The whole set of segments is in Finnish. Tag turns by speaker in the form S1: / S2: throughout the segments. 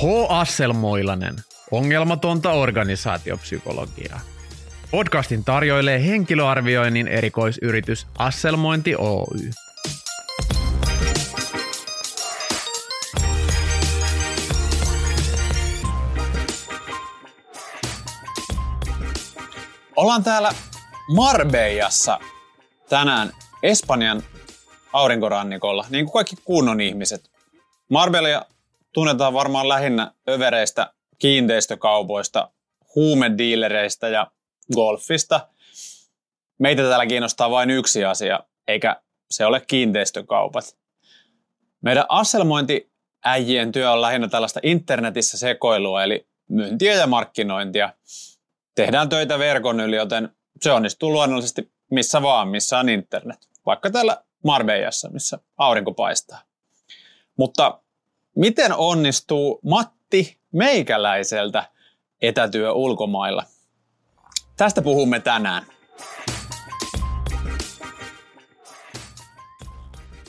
S1: H. Asselmoilanen, ongelmatonta organisaatiopsykologiaa. Podcastin tarjoilee henkilöarvioinnin erikoisyritys Asselmointi Oy.
S2: Ollaan täällä Marbejassa tänään Espanjan aurinkorannikolla, niin kuin kaikki kunnon ihmiset. Marbella tunnetaan varmaan lähinnä övereistä kiinteistökaupoista, huumediilereistä ja golfista. Meitä täällä kiinnostaa vain yksi asia, eikä se ole kiinteistökaupat. Meidän asselmointiäijien työ on lähinnä tällaista internetissä sekoilua, eli myyntiä ja markkinointia. Tehdään töitä verkon yli, joten se onnistuu luonnollisesti missä vaan, missä on internet. Vaikka täällä Marbejassa, missä aurinko paistaa. Mutta miten onnistuu Matti Meikäläiseltä etätyö ulkomailla? Tästä puhumme tänään.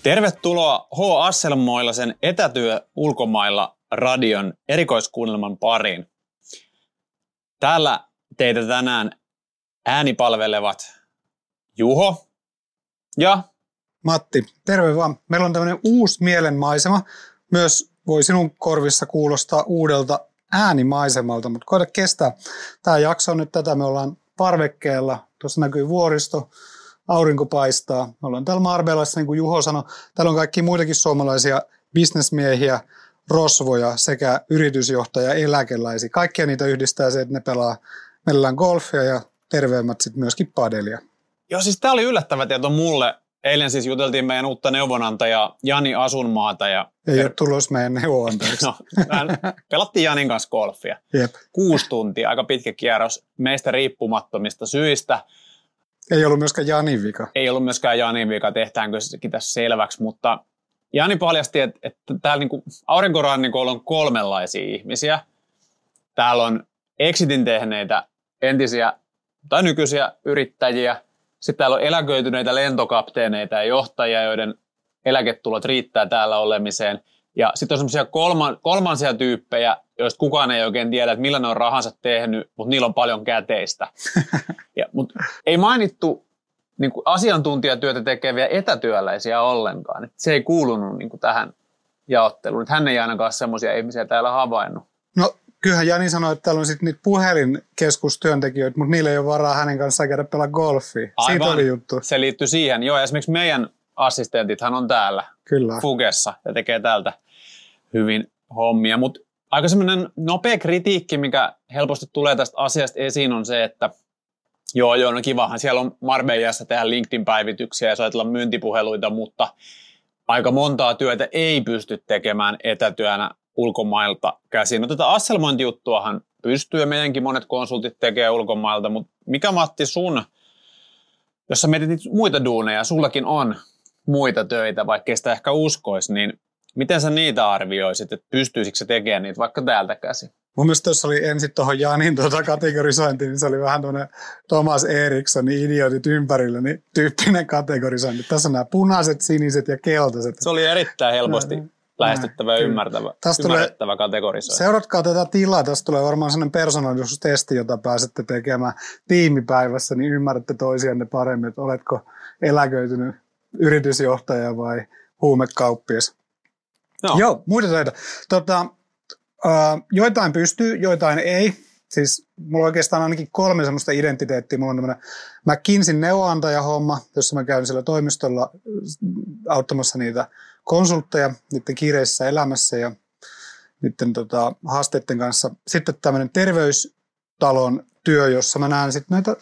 S2: Tervetuloa H. Asselmoilasen etätyö ulkomailla radion erikoiskuunnelman pariin. Täällä teitä tänään äänipalvelevat Juho ja
S3: Matti, terve vaan. Meillä on tämmöinen uusi mielenmaisema. Myös voi sinun korvissa kuulostaa uudelta äänimaisemalta, mutta koeta kestää. Tämä jakso on nyt tätä, me ollaan parvekkeella, tuossa näkyy vuoristo, aurinko paistaa. Me ollaan täällä Marbellassa, niin kuin Juho sanoi, täällä on kaikki muitakin suomalaisia bisnesmiehiä, rosvoja sekä yritysjohtaja, eläkeläisiä. Kaikkia niitä yhdistää se, että ne pelaa meillä golfia ja terveemmät sitten myöskin padelia.
S2: Joo, siis tämä oli yllättävä tieto mulle. Eilen siis juteltiin meidän uutta neuvonantajaa Jani Asunmaata. Ja
S3: Ei per... ole tulos meidän neuvonantajaksi. no,
S2: pelattiin Janin kanssa golfia.
S3: Jep.
S2: Kuusi tuntia, aika pitkä kierros meistä riippumattomista syistä.
S3: Ei ollut myöskään Janin vika.
S2: Ei ollut myöskään Janin vika, tehtäänkö sekin tässä selväksi, mutta Jani paljasti, että, että täällä niin aurinkorannikolla on kolmenlaisia ihmisiä. Täällä on exitin tehneitä entisiä tai nykyisiä yrittäjiä – sitten täällä on eläköityneitä lentokapteeneita ja johtajia, joiden eläketulot riittää täällä olemiseen. Ja sitten on semmoisia kolman, kolmansia tyyppejä, joista kukaan ei oikein tiedä, että millä ne on rahansa tehnyt, mutta niillä on paljon käteistä. Ja, mutta ei mainittu niin kuin asiantuntijatyötä tekeviä etätyöläisiä ollenkaan. Et se ei kuulunut niin kuin tähän jaotteluun. Et hän ei ainakaan semmoisia ihmisiä täällä havainnut.
S3: No kyllähän Jani sanoi, että täällä on sitten niitä puhelinkeskustyöntekijöitä, mutta niillä ei ole varaa hänen kanssaan käydä pelaa golfia. Aivan. Siitä oli juttu.
S2: Se liittyy siihen. Joo, esimerkiksi meidän assistentithan on täällä
S3: Kyllä.
S2: Fugessa ja tekee täältä hyvin hommia. Mutta aika semmoinen nopea kritiikki, mikä helposti tulee tästä asiasta esiin, on se, että joo, joo, no kivahan siellä on Marbejassa tehdä LinkedIn-päivityksiä ja soitella myyntipuheluita, mutta aika montaa työtä ei pysty tekemään etätyönä ulkomailta käsin. No tätä asselmointijuttuahan pystyy ja meidänkin monet konsultit tekee ulkomailta, mutta mikä Matti sun, jos sä mietit muita duuneja, sullakin on muita töitä, vaikka sitä ehkä uskoisi, niin miten sä niitä arvioisit, että pystyisikö se tekemään niitä vaikka täältä käsin?
S3: Mun mielestä tuossa oli ensin tuohon Janin tuota kategorisointi, niin se oli vähän tuonne Thomas Erikssonin idiotit ympärillä, niin tyyppinen kategorisointi. Tässä on nämä punaiset, siniset ja keltaiset.
S2: Se oli erittäin helposti lähestyttävä ja ymmärrettävä, tästä ymmärrettävä kategorisointi.
S3: Seuratkaa tätä tilaa, tästä tulee varmaan sellainen persoonallisuustesti, jota pääsette tekemään tiimipäivässä, niin ymmärrätte toisianne paremmin, että oletko eläköitynyt yritysjohtaja vai huumekauppias. No. Joo, muita töitä. Tota, uh, joitain pystyy, joitain ei. Siis mulla on oikeastaan ainakin kolme semmoista identiteettiä. Mulla on tämmöinen McKinseyn neuvonantajahomma, jossa mä käyn siellä toimistolla auttamassa niitä konsultteja niiden kiireisessä elämässä ja niiden tota, haasteiden kanssa. Sitten tämmöinen terveystalon työ, jossa mä näen sitten näitä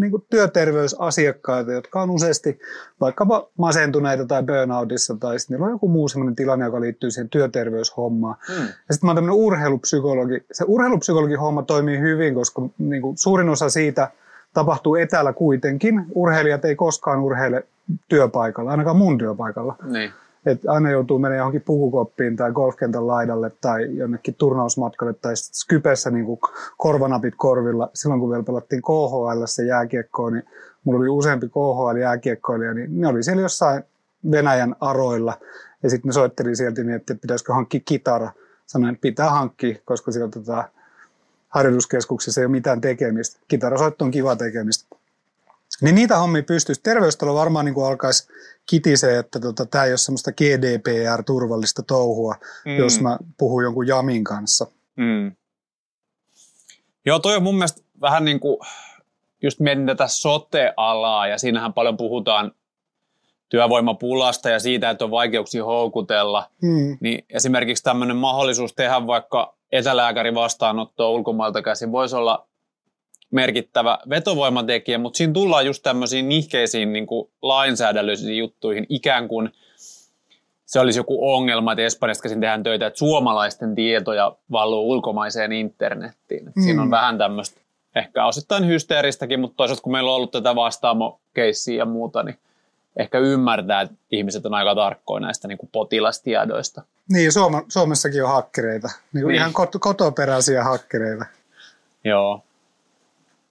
S3: niin kuin työterveysasiakkaita, jotka on useasti vaikkapa masentuneita tai burnoutissa tai sitten niillä on joku muu sellainen tilanne, joka liittyy siihen työterveyshommaan. Mm. Ja sitten mä oon tämmöinen urheilupsykologi. Se urheilupsykologin homma toimii hyvin, koska niin kuin suurin osa siitä tapahtuu etäällä kuitenkin. Urheilijat ei koskaan urheile työpaikalla, ainakaan mun työpaikalla.
S2: Niin
S3: että aina joutuu menemään johonkin pukukoppiin tai golfkentän laidalle tai jonnekin turnausmatkalle tai Skypessä niin kuin korvanapit korvilla. Silloin kun vielä pelattiin KHL se jääkiekkoa, niin mulla oli useampi KHL-jääkiekkoilija, niin ne oli siellä jossain Venäjän aroilla. Ja sitten ne soitteli sieltä niin, että pitäisikö hankkia kitara sanoin, että pitää hankkia, koska siellä tota, harjoituskeskuksessa ei ole mitään tekemistä. Kitarasoitto on kiva tekemistä. Niin niitä hommia pystyisi. Terveystalo varmaan niin kuin alkaisi kitisee, että tota, tämä ei ole semmoista GDPR-turvallista touhua, mm. jos mä puhun jonkun Jamin kanssa. Mm.
S2: Joo, toi on mun mielestä vähän niin kuin, just mietin tätä sote-alaa, ja siinähän paljon puhutaan työvoimapulasta ja siitä, että on vaikeuksia houkutella, mm. niin esimerkiksi tämmöinen mahdollisuus tehdä vaikka etälääkäri vastaanottoa ulkomailta käsin voisi olla merkittävä vetovoimatekijä, mutta siinä tullaan just tämmöisiin nihkeisiin niin kuin lainsäädännöllisiin juttuihin, ikään kuin se olisi joku ongelma, että Espanjasta käsin tehdään töitä, että suomalaisten tietoja valuu ulkomaiseen internettiin. Mm. Siinä on mm. vähän tämmöistä ehkä osittain hysteeristäkin, mutta toisaalta kun meillä on ollut tätä vastaamo ja muuta, niin ehkä ymmärtää, että ihmiset on aika tarkkoja näistä niin kuin potilastiedoista.
S3: Niin, Suoma, Suomessakin on hakkereita, niin kuin niin. ihan kot- kotoperäisiä hakkereita.
S2: Joo.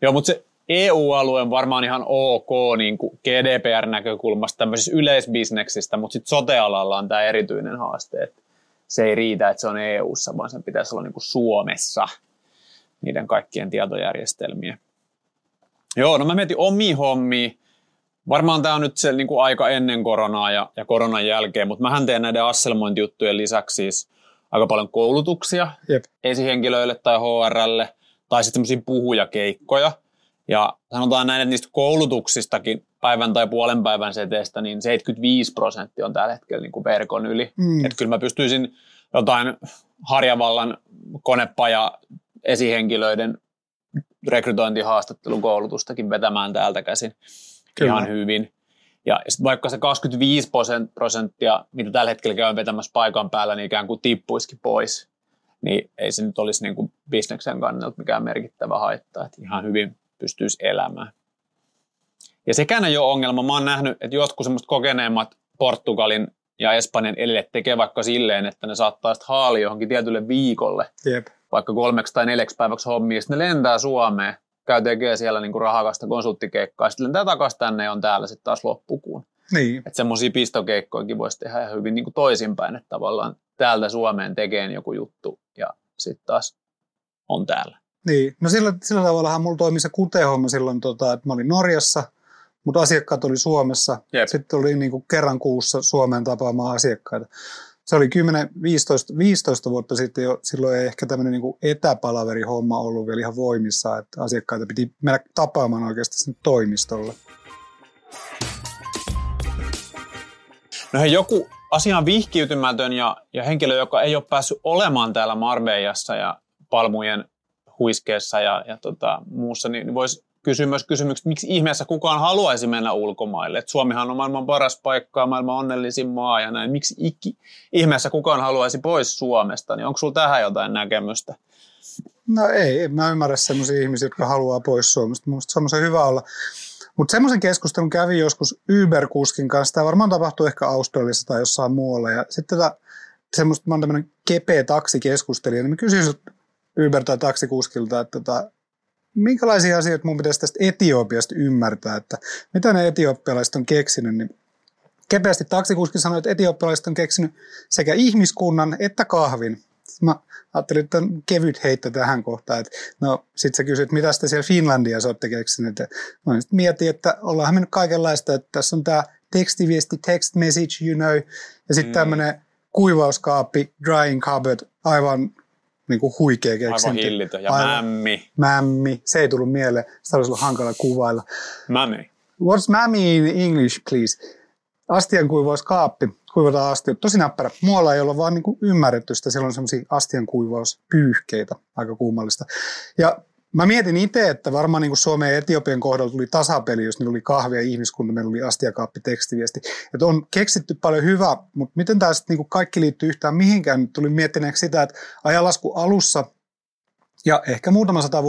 S2: Joo, mutta se EU-alue on varmaan ihan ok niin kuin GDPR-näkökulmasta tämmöisessä yleisbisneksistä, mutta sitten sote-alalla on tämä erityinen haaste, että se ei riitä, että se on EU-ssa, vaan sen pitäisi olla niin kuin Suomessa niiden kaikkien tietojärjestelmien. Joo, no mä mietin omia hommia. Varmaan tämä on nyt se niin kuin aika ennen koronaa ja, ja koronan jälkeen, mutta mähän teen näiden asselmointijuttujen lisäksi siis aika paljon koulutuksia Jep. esihenkilöille tai HRlle – tai sitten semmoisia puhujakeikkoja. Ja sanotaan näin, että niistä koulutuksistakin päivän tai puolen päivän seteestä, niin 75 prosenttia on tällä hetkellä niin kuin verkon yli. Mm. Että kyllä mä pystyisin jotain Harjavallan konepaja esihenkilöiden rekrytointihaastattelun koulutustakin vetämään täältä käsin kyllä. ihan hyvin. Ja sitten vaikka se 25 prosenttia, mitä tällä hetkellä käy vetämässä paikan päällä, niin ikään kuin tippuisikin pois niin ei se nyt olisi niin kuin bisneksen kannalta mikään merkittävä haitta, että ihan hyvin pystyisi elämään. Ja sekään ei ole ongelma. Mä oon nähnyt, että jotkut semmoista kokeneemmat Portugalin ja Espanjan elille tekee vaikka silleen, että ne saattaa sitten haali johonkin tietylle viikolle,
S3: Jep.
S2: vaikka kolmeksi tai neljäksi päiväksi hommia, sitten ne lentää Suomeen, käy tekee siellä niinku rahakasta konsulttikeikkaa, sitten lentää takaisin tänne ja on täällä sitten taas loppukuun.
S3: Niin.
S2: Että semmoisia pistokeikkojakin voisi tehdä ihan hyvin niin kuin toisinpäin, että tavallaan täältä Suomeen tekee joku juttu ja sitten taas on täällä.
S3: Niin, no sillä, sillä tavallahan mulla toimi se kutehomma silloin, tota, että mä olin Norjassa, mutta asiakkaat oli Suomessa. Jep. Sitten oli niin kuin kerran kuussa Suomeen tapaamaan asiakkaita. Se oli 10, 15, 15 vuotta sitten jo, silloin ei ehkä tämmöinen niin etäpalaveri-homma ollut vielä ihan voimissa, että asiakkaita piti mennä tapaamaan oikeasti sinne toimistolle.
S2: No hei, joku asiaan vihkiytymätön ja, ja henkilö, joka ei ole päässyt olemaan täällä Marbejassa ja Palmujen huiskeessa ja, ja tota, muussa, niin voisi kysyä myös kysymykset, miksi ihmeessä kukaan haluaisi mennä ulkomaille. Et Suomihan on maailman paras paikka maailman onnellisin maa ja näin. Miksi ikki, ihmeessä kukaan haluaisi pois Suomesta? Niin onko sinulla tähän jotain näkemystä?
S3: No ei, mä ymmärrä sellaisia ihmisiä, jotka haluaa pois Suomesta. Minusta se on hyvä olla mutta semmoisen keskustelun kävi joskus Uber-kuskin kanssa. Tämä varmaan tapahtuu ehkä Australiassa tai jossain muualla. Ja sitten tätä semmoista, mä oon tämmöinen kepeä taksikeskustelija, niin mä kysyin Uber- tai taksikuskilta, että tota, minkälaisia asioita mun pitäisi tästä Etiopiasta ymmärtää, että mitä ne etiopialaiset on keksinyt, niin kepeästi taksikuski sanoi, että etiopialaiset on keksinyt sekä ihmiskunnan että kahvin. Mä ajattelin, että on kevyt heitto tähän kohtaan. Että no, sitten sä kysyt, mitä te siellä Finlandiassa olette keksineet. Mä mietin, että ollaan mennyt kaikenlaista, että tässä on tämä tekstiviesti, text message, you know, ja sitten mm. tämmöinen kuivauskaappi, drying cupboard, aivan niin kuin huikea keksintö.
S2: Aivan hillitön. Ja aivan, mämmi.
S3: Mämmi. Se ei tullut mieleen. Sitä olisi ollut hankala kuvailla.
S2: Mämmi.
S3: What's mämmi in English, please? Astian kuivauskaappi kuivataan astiot. Tosi näppärä. Muualla ei ole vaan niin kuin ymmärretty sitä. Siellä on semmoisia astian kuivauspyyhkeitä. Aika kummallista. Ja Mä mietin itse, että varmaan niin kuin Suomen ja Etiopian kohdalla tuli tasapeli, jos niillä oli kahvia ihmiskunta, meillä oli astiakaappi tekstiviesti. Että on keksitty paljon hyvää, mutta miten tämä sitten niin kaikki liittyy yhtään mihinkään? Tuli miettineeksi sitä, että ajalasku alussa ja ehkä muutama sata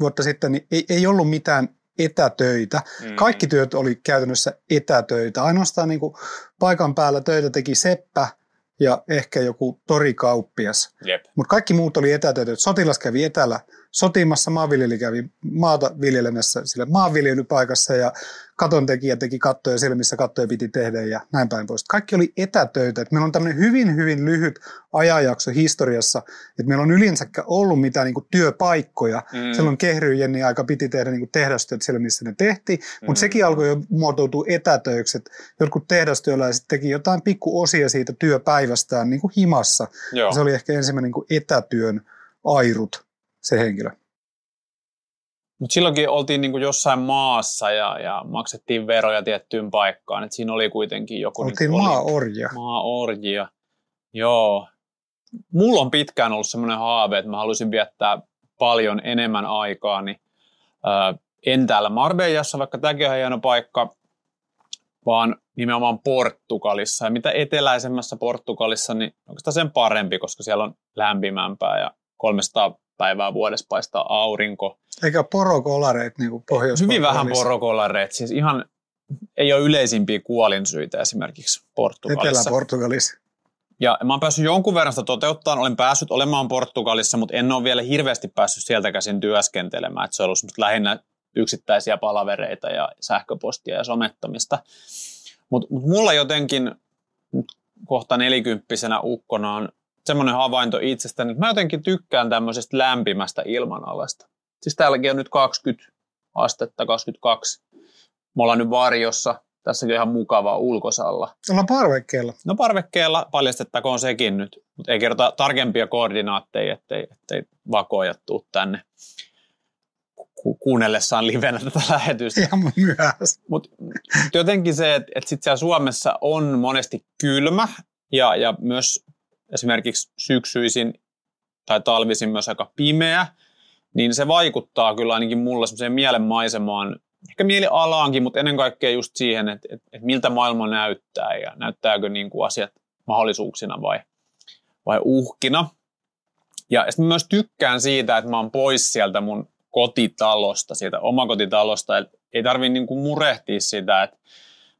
S3: vuotta sitten niin ei, ei ollut mitään etätöitä. Mm. Kaikki työt oli käytännössä etätöitä. Ainoastaan niin kuin paikan päällä töitä teki seppä ja ehkä joku torikauppias. Mutta kaikki muut oli etätöitä. Sotilas kävi etällä sotimassa maanviljelijä kävi maata viljelemässä sille maanviljelypaikassa ja katon tekijä teki kattoja siellä, missä kattoja piti tehdä ja näin päin pois. Kaikki oli etätöitä. Et meillä on tämmöinen hyvin, hyvin lyhyt ajanjakso historiassa, että meillä on yleensäkään ollut mitään niin työpaikkoja. Mm. Silloin kehryjen aika piti tehdä niin tehdastyöt siellä, missä ne tehtiin, mm. mutta sekin alkoi jo muotoutua etätöiksi. Et jotkut tehdastyöläiset teki jotain pikkuosia siitä työpäivästään niin kuin himassa. Joo. Se oli ehkä ensimmäinen niin etätyön airut, se henkilö.
S2: Mutta silloinkin oltiin niinku jossain maassa ja, ja maksettiin veroja tiettyyn paikkaan. Et siinä oli kuitenkin joku...
S3: Oltiin niinku, maaorjia.
S2: Maaorjia, joo. Mulla on pitkään ollut semmoinen haave, että mä haluaisin viettää paljon enemmän aikaa. Niin, ää, en täällä Marbejassa, vaikka tämäkin on hieno paikka, vaan nimenomaan Portugalissa. Ja mitä eteläisemmässä Portugalissa, niin oikeastaan sen parempi, koska siellä on lämpimämpää ja 300 päivää vuodessa paistaa aurinko.
S3: Eikä porokolareet niin kuin pohjois
S2: Hyvin vähän porokolareet, siis ihan ei ole yleisimpiä kuolinsyitä esimerkiksi Portugalissa.
S3: Etelä-Portugalissa.
S2: Ja mä oon päässyt jonkun verran sitä toteuttaa, olen päässyt olemaan Portugalissa, mutta en ole vielä hirveästi päässyt sieltä käsin työskentelemään. Että se on ollut lähinnä yksittäisiä palavereita ja sähköpostia ja somettamista. Mutta mut mulla jotenkin kohta nelikymppisenä ukkona on semmoinen havainto itsestäni, että mä jotenkin tykkään tämmöisestä lämpimästä ilmanalasta. Siis täälläkin on nyt 20 astetta, 22. Me ollaan nyt varjossa, tässäkin on ihan mukava ulkosalla.
S3: Ollaan parvekkeella.
S2: No parvekkeella paljastettakoon sekin nyt, mutta ei kerrota tarkempia koordinaatteja, ettei, ettei vakoja tuu tänne ku- kuunnellessaan livenä tätä lähetystä.
S3: Ihan myös.
S2: Mutta jotenkin se, että, että sitten siellä Suomessa on monesti kylmä ja, ja myös esimerkiksi syksyisin tai talvisin myös aika pimeä, niin se vaikuttaa kyllä ainakin mulle semmoiseen mielenmaisemaan, ehkä mielialaankin, mutta ennen kaikkea just siihen, että, että, että miltä maailma näyttää ja näyttääkö niin kuin asiat mahdollisuuksina vai, vai uhkina. Ja sitten myös tykkään siitä, että mä oon pois sieltä mun kotitalosta, sieltä omakotitalosta. että ei tarvitse niin murehtia sitä, että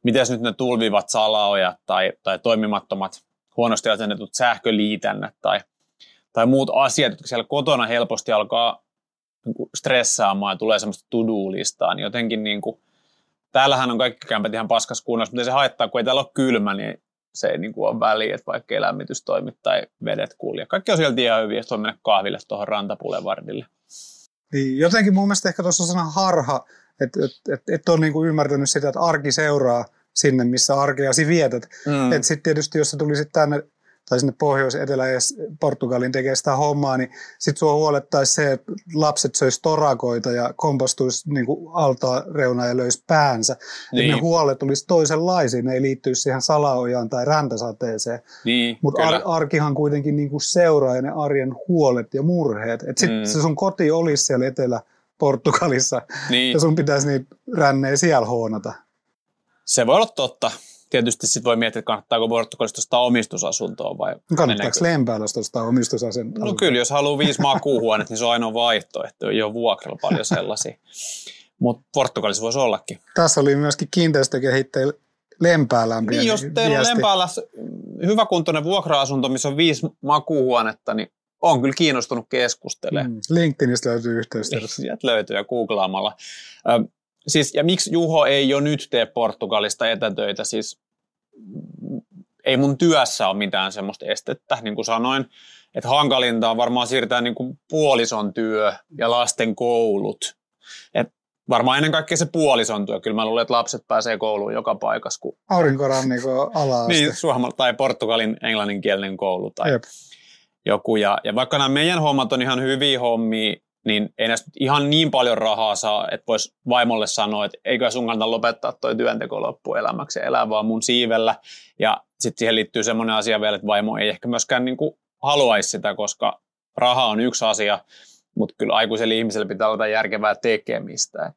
S2: miten nyt ne tulvivat salaojat tai, tai toimimattomat huonosti asennetut sähköliitännät tai, tai muut asiat, jotka siellä kotona helposti alkaa niin stressaamaan ja tulee semmoista to-do-listaa, niin jotenkin niin kuin, täällähän on kaikki kämpät ihan paskas kunnossa, mutta se haittaa, kun ei täällä ole kylmä, niin se ei niin kuin ole väliä, että vaikka ei lämmitys toimi tai vedet kulje. Kaikki on sieltä ihan hyvin, että voi mennä kahville tuohon rantapulevardille.
S3: Niin, jotenkin mun mielestä ehkä tuossa on sana harha, että et, et, et ole niin kuin ymmärtänyt sitä, että arki seuraa – sinne, missä arkeasi vietät. Mm. Että sitten tietysti, jos sä tulisit tänne tai sinne pohjois etelä Portugalin tekee sitä hommaa, niin sit sua huolettaisi se, että lapset söis torakoita ja kompostuisi niin altaa reuna ja löisi päänsä. Niin. Ne huolet olisi toisenlaisia, ne ei liittyisi siihen salaojaan tai räntäsateeseen.
S2: Niin,
S3: Mutta ar- arkihan kuitenkin niin kuin seuraa ja ne arjen huolet ja murheet. Että sitten mm. se sun koti olisi siellä etelä Portugalissa niin. ja sun pitäisi niitä rännejä siellä huonata.
S2: Se voi olla totta. Tietysti sitten voi miettiä, että kannattaako Portugalista ostaa omistusasuntoa vai...
S3: Kannattaako Lempäällä ostaa omistusasuntoa?
S2: No kyllä, jos haluaa viisi makuuhuonetta, niin se on ainoa vaihtoehto. Ei ole vuokralla paljon sellaisia. Mutta Portugalissa voisi ollakin.
S3: Tässä oli myöskin kiinteistökehittäjä Lempäällä.
S2: Niin, jos teillä on Lempäällä hyväkuntoinen vuokra-asunto, missä on viisi makuuhuonetta, niin on kyllä kiinnostunut keskustelemaan. Mm,
S3: LinkedInistä löytyy yhteystiedot.
S2: Sieltä löytyy ja googlaamalla siis, ja miksi Juho ei jo nyt tee Portugalista etätöitä, siis ei mun työssä ole mitään semmoista estettä, niin kuin sanoin, että hankalinta on varmaan siirtää niin kuin puolison työ ja lasten koulut. Et varmaan ennen kaikkea se puolison työ. Kyllä mä luulen, että lapset pääsee kouluun joka paikassa. Kun...
S3: Aurinkoranniko ala
S2: Niin, Suomal tai Portugalin englanninkielinen koulu tai Jep. joku. Ja, ja vaikka nämä meidän hommat on ihan hyviä hommia, niin ei näistä ihan niin paljon rahaa saa, että voisi vaimolle sanoa, että eikö sun kannata lopettaa toi työnteko loppuelämäksi ja elää vaan mun siivellä. Ja sitten siihen liittyy semmoinen asia vielä, että vaimo ei ehkä myöskään niin kuin haluaisi sitä, koska raha on yksi asia, mutta kyllä aikuiselle ihmiselle pitää olla järkevää tekemistä.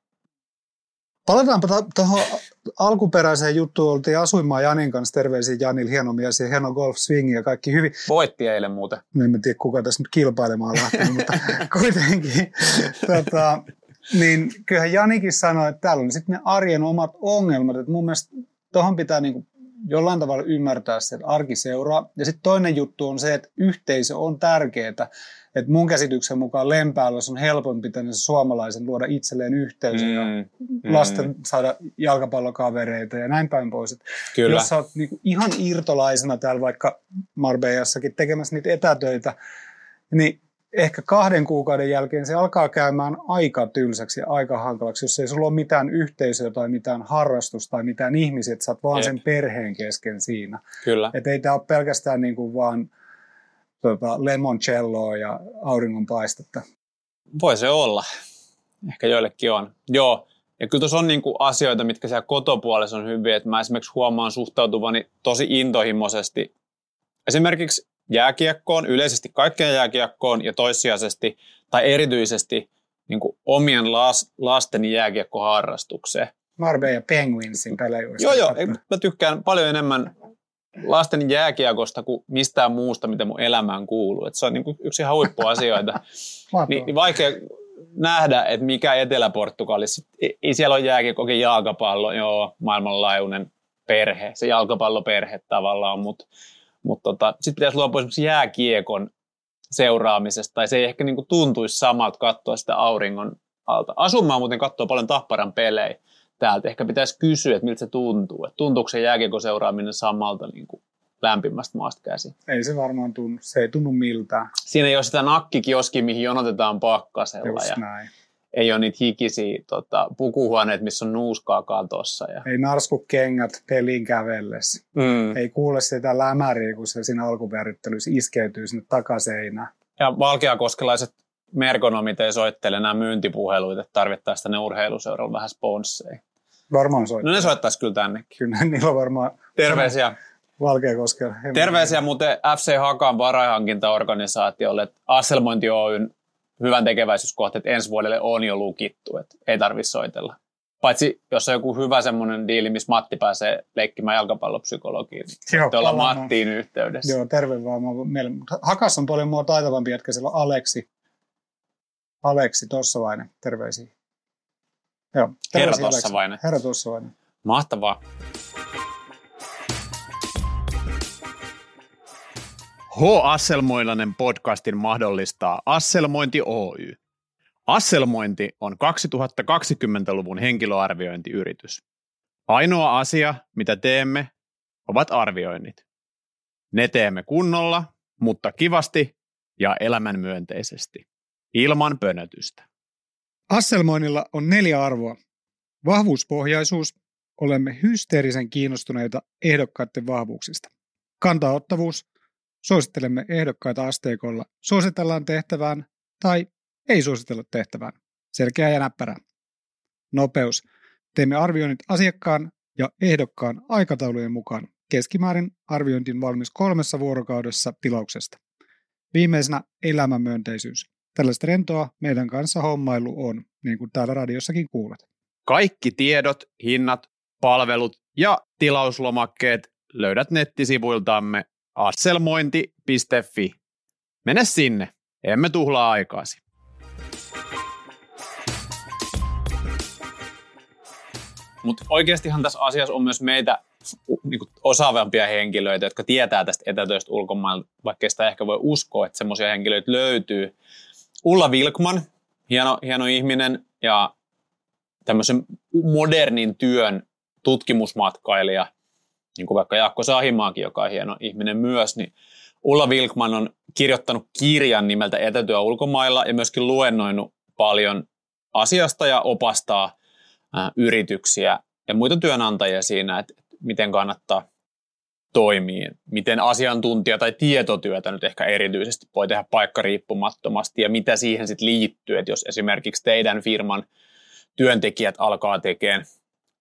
S3: Palataanpa tuohon alkuperäiseen juttuun. Oltiin asuimaan Janin kanssa. Terveisiä Janil, hieno mies ja hieno golf swing ja kaikki hyvin.
S2: Voitti eilen muuten.
S3: No en tiedä, kuka tässä nyt kilpailemaan lähti, mutta kuitenkin. tota, niin kyllähän Janikin sanoi, että täällä on sitten ne arjen omat ongelmat. Että mun mielestä tuohon pitää niinku jollain tavalla ymmärtää se, että arki seuraa. Ja sitten toinen juttu on se, että yhteisö on tärkeää. Että mun käsityksen mukaan Lempäällä on helpompi tänne suomalaisen luoda itselleen yhteisö mm, ja mm. lasten saada jalkapallokavereita ja näin päin pois.
S2: Kyllä.
S3: Jos sä oot niinku ihan irtolaisena täällä vaikka Marbejassakin tekemässä niitä etätöitä, niin ehkä kahden kuukauden jälkeen se alkaa käymään aika tylsäksi ja aika hankalaksi, jos ei sulla ole mitään yhteisöä tai mitään harrastusta tai mitään ihmisiä, että sä oot vaan Jep. sen perheen kesken siinä.
S2: Kyllä.
S3: Että ei tämä ole pelkästään niin kuin vaan tota, lemoncelloa ja auringonpaistetta.
S2: Voi se olla. Ehkä joillekin on. Joo. Ja kyllä tuossa on niinku asioita, mitkä siellä kotopuolessa on hyviä. Että mä esimerkiksi huomaan suhtautuvani tosi intohimoisesti esimerkiksi jääkiekkoon, yleisesti kaikkeen jääkiekkoon ja toissijaisesti tai erityisesti niin kuin omien las, lasten jääkiekkoharrastukseen.
S3: ja Penguinsin pelejä.
S2: Joo, joo. Mä tykkään paljon enemmän lasten jääkiekosta kuin mistään muusta, mitä mun elämään kuuluu. Et se on niin kuin yksi ihan huippuasioita. niin, niin vaikea nähdä, että mikä Etelä-Portugalissa, ei siellä ole jääkiekko, jalkapallo, joo, maailmanlaajuinen perhe, se jalkapalloperhe tavallaan, mutta mutta tota, sitten pitäisi luopua esimerkiksi jääkiekon seuraamisesta, tai se ei ehkä niinku tuntuisi samalta katsoa sitä auringon alta. Asumaan muuten katsoo paljon Tapparan pelejä täältä. Ehkä pitäisi kysyä, että miltä se tuntuu. Että tuntuuko se jääkiekon seuraaminen samalta niin kuin lämpimästä maasta käsi?
S3: Ei se varmaan tunnu. Se ei tunnu miltään.
S2: Siinä ei ole sitä nakkikioski, mihin jonotetaan pakkasella.
S3: Just
S2: ja
S3: näin
S2: ei ole niitä hikisiä tota, pukuhuoneet, missä on nuuskaa katossa. Ja...
S3: Ei narsku kengät peliin kävellessä. Mm. Ei kuule sitä lämäriä, kun se siinä alkuperättelyssä iskeytyy sinne takaseinään.
S2: Ja valkeakoskelaiset merkonomit ei soittele nämä myyntipuheluita, että tarvittaisiin tänne urheiluseuralla vähän sponsseja.
S3: Varmaan soittaa.
S2: No ne soittaisi kyllä tännekin.
S3: Kyllä, niillä on varmaan...
S2: Terveisiä.
S3: Valkeakoskella.
S2: Terveisiä muuten FC Hakan varainhankintaorganisaatiolle, Asselmointi Oyn hyvän tekeväisyyskohteet ensi vuodelle on jo lukittu, että ei tarvitse soitella. Paitsi jos on joku hyvä semmoinen diili, missä Matti pääsee leikkimään jalkapallopsykologiin, niin olla Mattiin yhteydessä.
S3: Joo, terve vaan. Hakas on paljon mua taitavampi jätkä, siellä on Aleksi. Aleksi Tossavainen, terveisiä. Joo,
S2: terveisiä Herra Tossavainen.
S3: Herra Tossavainen.
S2: Mahtavaa.
S1: H. Asselmoilainen podcastin mahdollistaa Asselmointi Oy. Asselmointi on 2020-luvun henkilöarviointiyritys. Ainoa asia, mitä teemme, ovat arvioinnit. Ne teemme kunnolla, mutta kivasti ja elämänmyönteisesti, ilman pönötystä.
S3: Asselmoinnilla on neljä arvoa. Vahvuuspohjaisuus, olemme hysteerisen kiinnostuneita ehdokkaiden vahvuuksista. Kantaottavuus, Suosittelemme ehdokkaita asteikolla. Suositellaan tehtävään tai ei suositella tehtävään. Selkeä ja näppärä. Nopeus. Teemme arvioinnit asiakkaan ja ehdokkaan aikataulujen mukaan. Keskimäärin arviointin valmis kolmessa vuorokaudessa tilauksesta. Viimeisenä elämänmyönteisyys. Tällaista rentoa meidän kanssa hommailu on, niin kuin täällä radiossakin kuulet.
S1: Kaikki tiedot, hinnat, palvelut ja tilauslomakkeet löydät nettisivuiltamme asselmointi.fi. Mene sinne, emme tuhlaa aikaasi.
S2: Mutta oikeastihan tässä asiassa on myös meitä niin osaavampia henkilöitä, jotka tietää tästä etätöistä ulkomailla, vaikka sitä ehkä voi uskoa, että semmoisia henkilöitä löytyy. Ulla Vilkman, hieno, hieno ihminen ja tämmöisen modernin työn tutkimusmatkailija – niin kuin vaikka Jaakko Sahimaakin, joka on hieno ihminen myös, niin Ulla Wilkman on kirjoittanut kirjan nimeltä Etätyö ulkomailla ja myöskin luennoinut paljon asiasta ja opastaa yrityksiä ja muita työnantajia siinä, että miten kannattaa toimia, miten asiantuntija- tai tietotyötä nyt ehkä erityisesti voi tehdä paikkariippumattomasti ja mitä siihen sitten liittyy, että jos esimerkiksi teidän firman työntekijät alkaa tekemään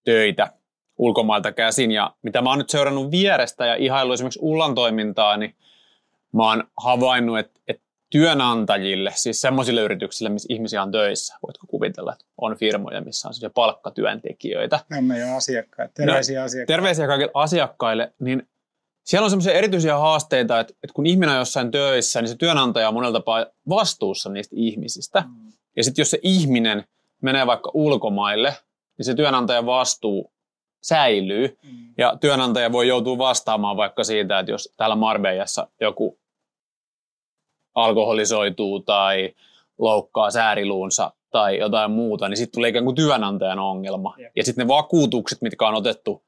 S2: töitä ulkomailta käsin. Ja mitä mä oon nyt seurannut vierestä ja ihailu esimerkiksi Ullan toimintaa, niin mä oon havainnut, että, että työnantajille, siis semmoisille yrityksille, missä ihmisiä on töissä, voitko kuvitella, että on firmoja, missä on palkkatyöntekijöitä.
S3: Ne on meidän asiakkaat, terveisiä no, asiakkaille.
S2: Terveisiä kaikille asiakkaille, niin siellä on semmoisia erityisiä haasteita, että, että kun ihminen on jossain töissä, niin se työnantaja on monella tapaa vastuussa niistä ihmisistä. Mm. Ja sitten jos se ihminen menee vaikka ulkomaille, niin se työnantajan vastuu säilyy. Mm. Ja työnantaja voi joutua vastaamaan vaikka siitä, että jos täällä Marbejassa joku alkoholisoituu tai loukkaa sääriluunsa tai jotain muuta, niin sitten tulee ikään kuin työnantajan ongelma. Jep. Ja sitten ne vakuutukset, mitkä on otettu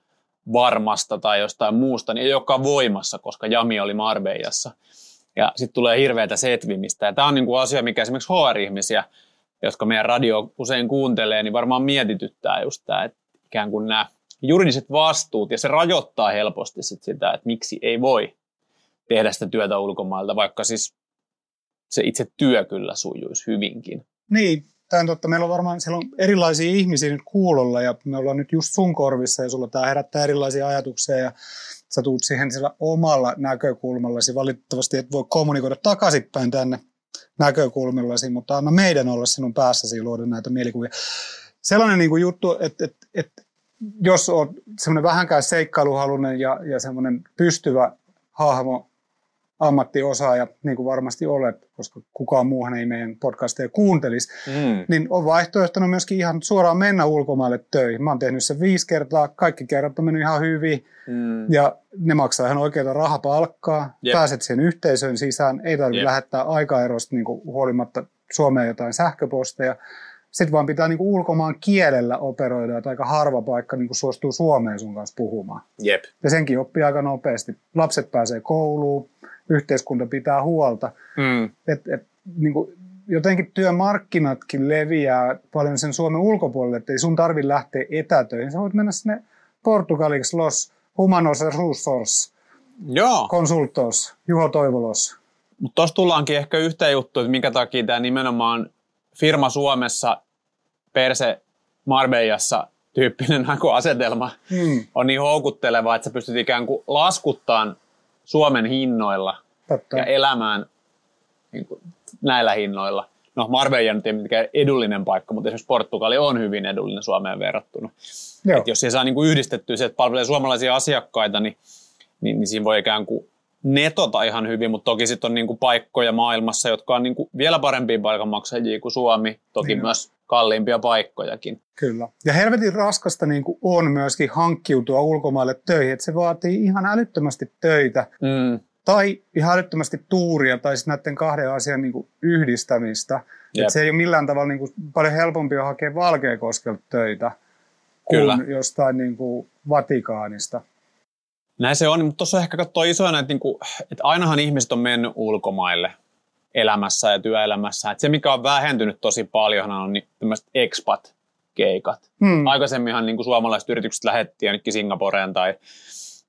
S2: varmasta tai jostain muusta, niin ei olekaan voimassa, koska Jami oli Marbejassa. Ja sitten tulee hirveätä setvimistä. Ja tämä on niinku asia, mikä esimerkiksi HR-ihmisiä, jotka meidän radio usein kuuntelee, niin varmaan mietityttää just tämä, että ikään kuin nämä juridiset vastuut, ja se rajoittaa helposti sit sitä, että miksi ei voi tehdä sitä työtä ulkomailta, vaikka siis se itse työ kyllä sujuisi hyvinkin.
S3: Niin, tämä on totta. Meillä on varmaan siellä on erilaisia ihmisiä nyt kuulolla ja me ollaan nyt just sun korvissa ja sulla tämä herättää erilaisia ajatuksia ja sä tuut siihen sillä omalla näkökulmallasi. Valitettavasti et voi kommunikoida takaisinpäin tänne näkökulmallasi, mutta anna meidän olla sinun päässäsi luoda näitä mielikuvia. Sellainen niin kuin juttu, että, että, että jos olet semmoinen vähänkään seikkailuhalunen ja, ja semmoinen pystyvä hahmo ammattiosaaja, niin kuin varmasti olet, koska kukaan muuhan ei meidän podcasteja kuuntelisi, mm. niin on vaihtoehtona myöskin ihan suoraan mennä ulkomaille töihin. Mä oon tehnyt sen viisi kertaa, kaikki kerrat on mennyt ihan hyvin, mm. ja ne maksaa ihan oikeita rahapalkkaa, yep. pääset sen yhteisön sisään, ei tarvitse yep. lähettää aikaerosta niin kuin huolimatta Suomeen jotain sähköposteja, sitten vaan pitää niin kuin ulkomaan kielellä operoida, että aika harva paikka niin kuin suostuu Suomeen sun kanssa puhumaan.
S2: Jep.
S3: Ja senkin oppii aika nopeasti. Lapset pääsee kouluun, yhteiskunta pitää huolta. Mm. Et, et, niin kuin jotenkin työmarkkinatkin leviää paljon sen Suomen ulkopuolelle, että ei sun tarvi lähteä etätöihin. Sä voit mennä sinne Portugaliksi los humanos resursos,
S2: Joo.
S3: konsultos, Juho Toivolos.
S2: Mutta tuossa tullaankin ehkä yhteen juttu, että minkä takia tämä nimenomaan firma Suomessa, Perse Marbejassa tyyppinen asetelma hmm. on niin houkutteleva, että sä pystyt ikään kuin laskuttaan Suomen hinnoilla Totta. ja elämään niin kuin, näillä hinnoilla. No Marbella nyt ei edullinen paikka, mutta esimerkiksi Portugali on hyvin edullinen Suomeen verrattuna. Et jos se saa niin kuin yhdistettyä se, että palvelee suomalaisia asiakkaita, niin, niin, niin siinä voi ikään kuin netota ihan hyvin, mutta toki sitten on niin kuin paikkoja maailmassa, jotka on niin kuin vielä parempia palkanmaksajia kuin Suomi, toki niin myös kalliimpia paikkojakin.
S3: Kyllä. Ja helvetin raskasta niin kuin on myöskin hankkiutua ulkomaille töihin, että se vaatii ihan älyttömästi töitä. Mm. Tai ihan älyttömästi tuuria tai sitten näiden kahden asian niin kuin yhdistämistä. Että se ei ole millään tavalla niin kuin, paljon helpompi hakea Valkeakoskelta töitä Kyllä. kuin jostain niin kuin Vatikaanista.
S2: Näin se on, mutta tuossa ehkä katsoo isoina, että, niinku, että ainahan ihmiset on mennyt ulkomaille elämässä ja työelämässä. Että se, mikä on vähentynyt tosi paljon, on niin tämmöiset expat-keikat. Hmm. Aikaisemminhan niin kuin suomalaiset yritykset lähettiin jonnekin Singaporeen tai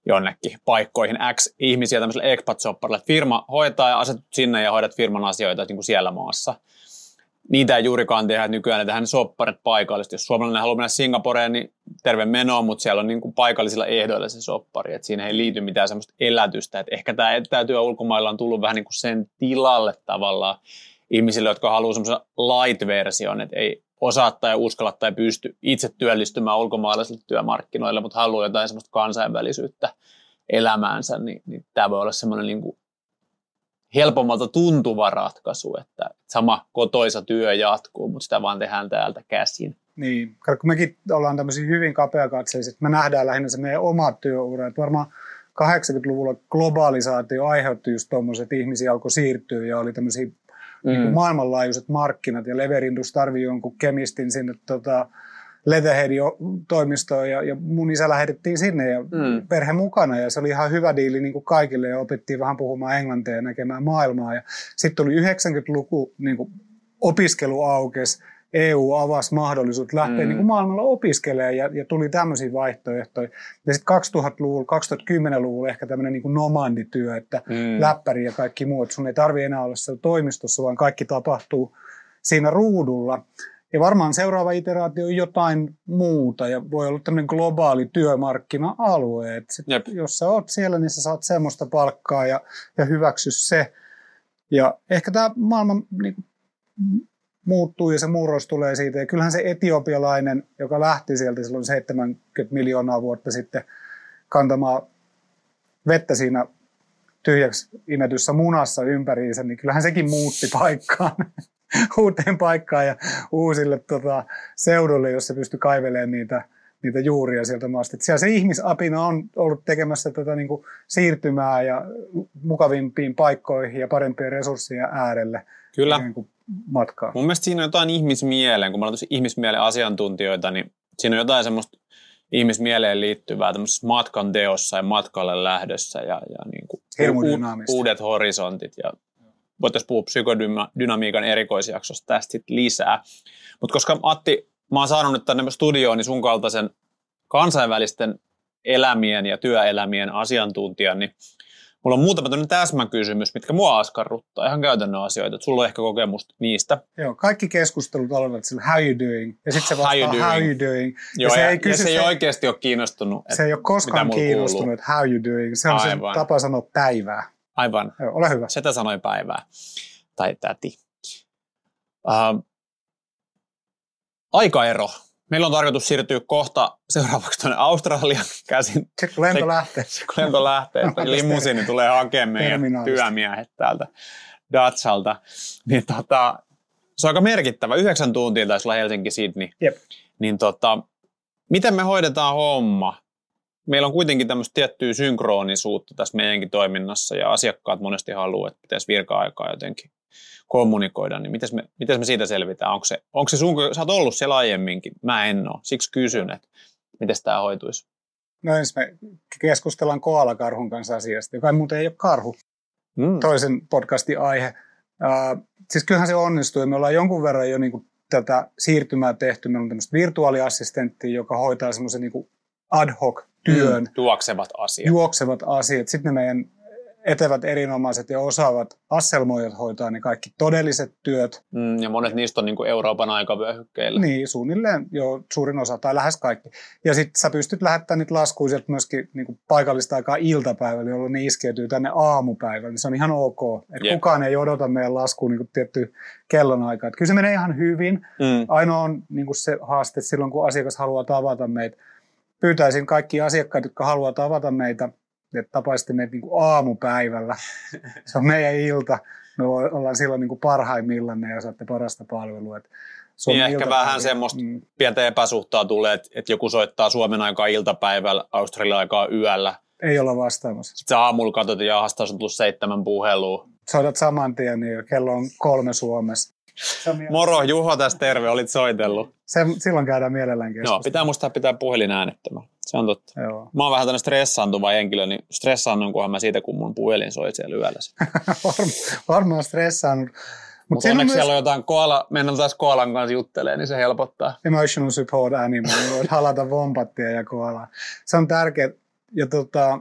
S2: jonnekin paikkoihin X ihmisiä tämmöiselle expat-sopparille. Firma hoitaa ja asetut sinne ja hoidat firman asioita niin kuin siellä maassa niitä ei juurikaan tehdä nykyään, että hän sopparit paikallisesti. Jos suomalainen haluaa mennä Singaporeen, niin terve meno, mutta siellä on niin kuin paikallisilla ehdoilla se soppari. Että siinä ei liity mitään semmoista elätystä. Että ehkä tämä etätyö ulkomailla on tullut vähän niin kuin sen tilalle tavallaan ihmisille, jotka haluaa semmoisen light-version, että ei osaa tai uskalla tai pysty itse työllistymään ulkomaalaisille työmarkkinoille, mutta haluaa jotain semmoista kansainvälisyyttä elämäänsä, niin, niin tämä voi olla semmoinen niin kuin helpommalta tuntuva ratkaisu, että sama kotoisa työ jatkuu, mutta sitä vaan tehdään täältä käsin.
S3: Niin, kun mekin ollaan tämmöisiä hyvin kapeakatseisia, me nähdään lähinnä se meidän oma työura, että varmaan 80-luvulla globalisaatio aiheutti just tuommoiset, että ihmisiä alkoi siirtyä ja oli tämmöisiä mm. niin maailmanlaajuiset markkinat ja Leverindus tarvii jonkun kemistin sinne tota, Leatherheadin toimistoon ja, ja mun isä lähetettiin sinne ja mm. perhe mukana ja se oli ihan hyvä diili niin kuin kaikille ja opettiin vähän puhumaan englantia ja näkemään maailmaa ja sitten tuli 90-luku niin kuin opiskelu aukesi, EU avasi mahdollisuudet lähteä mm. niin kuin maailmalla opiskelemaan ja, ja tuli tämmöisiä vaihtoehtoja. Ja sitten 2000-luvulla, 2010-luvulla ehkä tämmöinen niin nomandityö, että mm. läppäri ja kaikki muut, sun ei tarvi enää olla siellä toimistossa, vaan kaikki tapahtuu siinä ruudulla. Ja varmaan seuraava iteraatio on jotain muuta ja voi olla tämmöinen globaali työmarkkina-alue. Että sit, jos sä oot siellä, niin sä saat semmoista palkkaa ja, ja hyväksy se. Ja ehkä tämä maailma niin muuttuu ja se murros tulee siitä. Ja kyllähän se etiopialainen, joka lähti sieltä silloin 70 miljoonaa vuotta sitten kantamaan vettä siinä tyhjäksi imetyssä munassa ympäriinsä, niin kyllähän sekin muutti paikkaan. uuteen paikkaan ja uusille tota, seudulle, jossa pystyi kaivelemaan niitä niitä juuria sieltä maasta. Et siellä se ihmisapina on ollut tekemässä tätä niin kuin siirtymää ja mukavimpiin paikkoihin ja parempien resurssien äärelle
S2: Kyllä.
S3: niin kuin matkaa.
S2: Mun mielestä siinä on jotain ihmismieleen, kun mä olen ihmismielen asiantuntijoita, niin siinä on jotain semmoista ihmismieleen liittyvää tämmöisessä matkan teossa ja matkalle lähdössä ja, ja niin kuin
S3: Hirmu
S2: uudet horisontit. Ja voitaisiin puhua psykodynamiikan erikoisjaksosta tästä sit lisää. Mutta koska Matti, mä oon saanut nyt tänne studioon niin sun kaltaisen kansainvälisten elämien ja työelämien asiantuntijan, niin mulla on muutama tämmöinen täsmäkysymys, mitkä mua askarruttaa, ihan käytännön asioita. Sulla on ehkä kokemusta niistä.
S3: Joo, kaikki keskustelut aloivat sillä how you doing, ja sitten se
S2: How you
S3: vastaa how
S2: doing?
S3: you doing.
S2: Joo,
S3: se
S2: ja,
S3: ei kysy,
S2: ja se ei
S3: se,
S2: oikeasti ole kiinnostunut.
S3: se ei ole koskaan kiinnostunut,
S2: kuuluu.
S3: että how you doing. Se on
S2: Aivan.
S3: se tapa sanoa päivää.
S2: Aivan.
S3: Joo, ole hyvä.
S2: Setä sanoi päivää. Tai täti. Uh, aikaero. Meillä on tarkoitus siirtyä kohta seuraavaksi tuonne Australian käsin.
S3: Se kun lento
S2: Se-
S3: lähtee.
S2: Kun lento lähtee, että limusiini tulee hakemaan meidän työmiehet täältä Datsalta. Niin tota, se on aika merkittävä. Yhdeksän tuntia taisi olla Helsinki-Sydney.
S3: Jep.
S2: Niin tota, miten me hoidetaan homma? Meillä on kuitenkin tämmöistä tiettyä synkronisuutta tässä meidänkin toiminnassa ja asiakkaat monesti haluaa, että pitäisi virka-aikaa jotenkin kommunikoida, niin miten me, miten me siitä selvitään? Onko se, onko se sun, sä oot ollut siellä aiemminkin? Mä en ole. Siksi kysyn, että miten tämä hoituisi.
S3: No ensin me keskustellaan koalakarhun kanssa asiasta, joka muuten ei ole karhu.
S2: Mm.
S3: Toisen podcastin aihe. Uh, siis kyllähän se onnistuu. Me ollaan jonkun verran jo niinku tätä siirtymää tehty. Meillä on tämmöistä virtuaaliassistenttia, joka hoitaa semmoisen niinku ad hoc työn.
S2: Mm. Juoksevat asiat.
S3: juoksevat asiat. Sitten ne meidän etevät erinomaiset ja osaavat asselmoijat hoitaa ne kaikki todelliset työt.
S2: Mm, ja monet niistä on niin kuin Euroopan aikavyöhykkeillä.
S3: Niin, suunnilleen jo suurin osa tai lähes kaikki. Ja sitten sä pystyt lähettämään niitä laskuja sieltä myöskin niin kuin paikallista aikaa iltapäivällä, jolloin ne iskeytyy tänne aamupäivällä. Niin se on ihan ok. Et
S2: Jep.
S3: kukaan ei odota meidän laskuun niin tietty kellonaikaa. Et kyllä se menee ihan hyvin.
S2: Mm.
S3: Ainoa on niin kuin se haaste että silloin, kun asiakas haluaa tavata meitä. Pyytäisin kaikki asiakkaat, jotka haluaa tavata meitä, että tapaisitte meitä niin kuin aamupäivällä. Se on meidän ilta. Me ollaan silloin niin kuin parhaimmillaan ja saatte parasta palvelua. Suomen
S2: Niin ehkä vähän semmoista
S3: Mm,
S2: pientä epäsuhtaa tulee, että, että joku soittaa Suomen aikaa iltapäivällä, Australian aikaa yöllä.
S3: ei olla vastaamassa.
S2: Sitten aamulla katsot, että jahas, taas on tullut seitsemän puhelua.
S3: Soitat saman tien, niin kello on kolme Suomessa.
S2: Moro, Juho tässä terve, olit soitellut.
S3: se, silloin käydään mielellään
S2: Joo,
S3: keskustelua.
S2: pitää muistaa pitää puhelin äänettömällä. Se on totta.
S3: Joo.
S2: Mä oon vähän tämmöinen stressaantuva henkilö, niin stressaannunkohan mä siitä, kun mun puhelin soi siellä yöllä.
S3: Varma, varmaan stressaannut. Mutta on
S2: onneksi
S3: myös
S2: siellä on jotain koala, mennään taas koalan kanssa juttelee, niin se helpottaa.
S3: emotional support animal, niin voit halata vompattia ja koalaa. Se on tärkeä. Ja tota,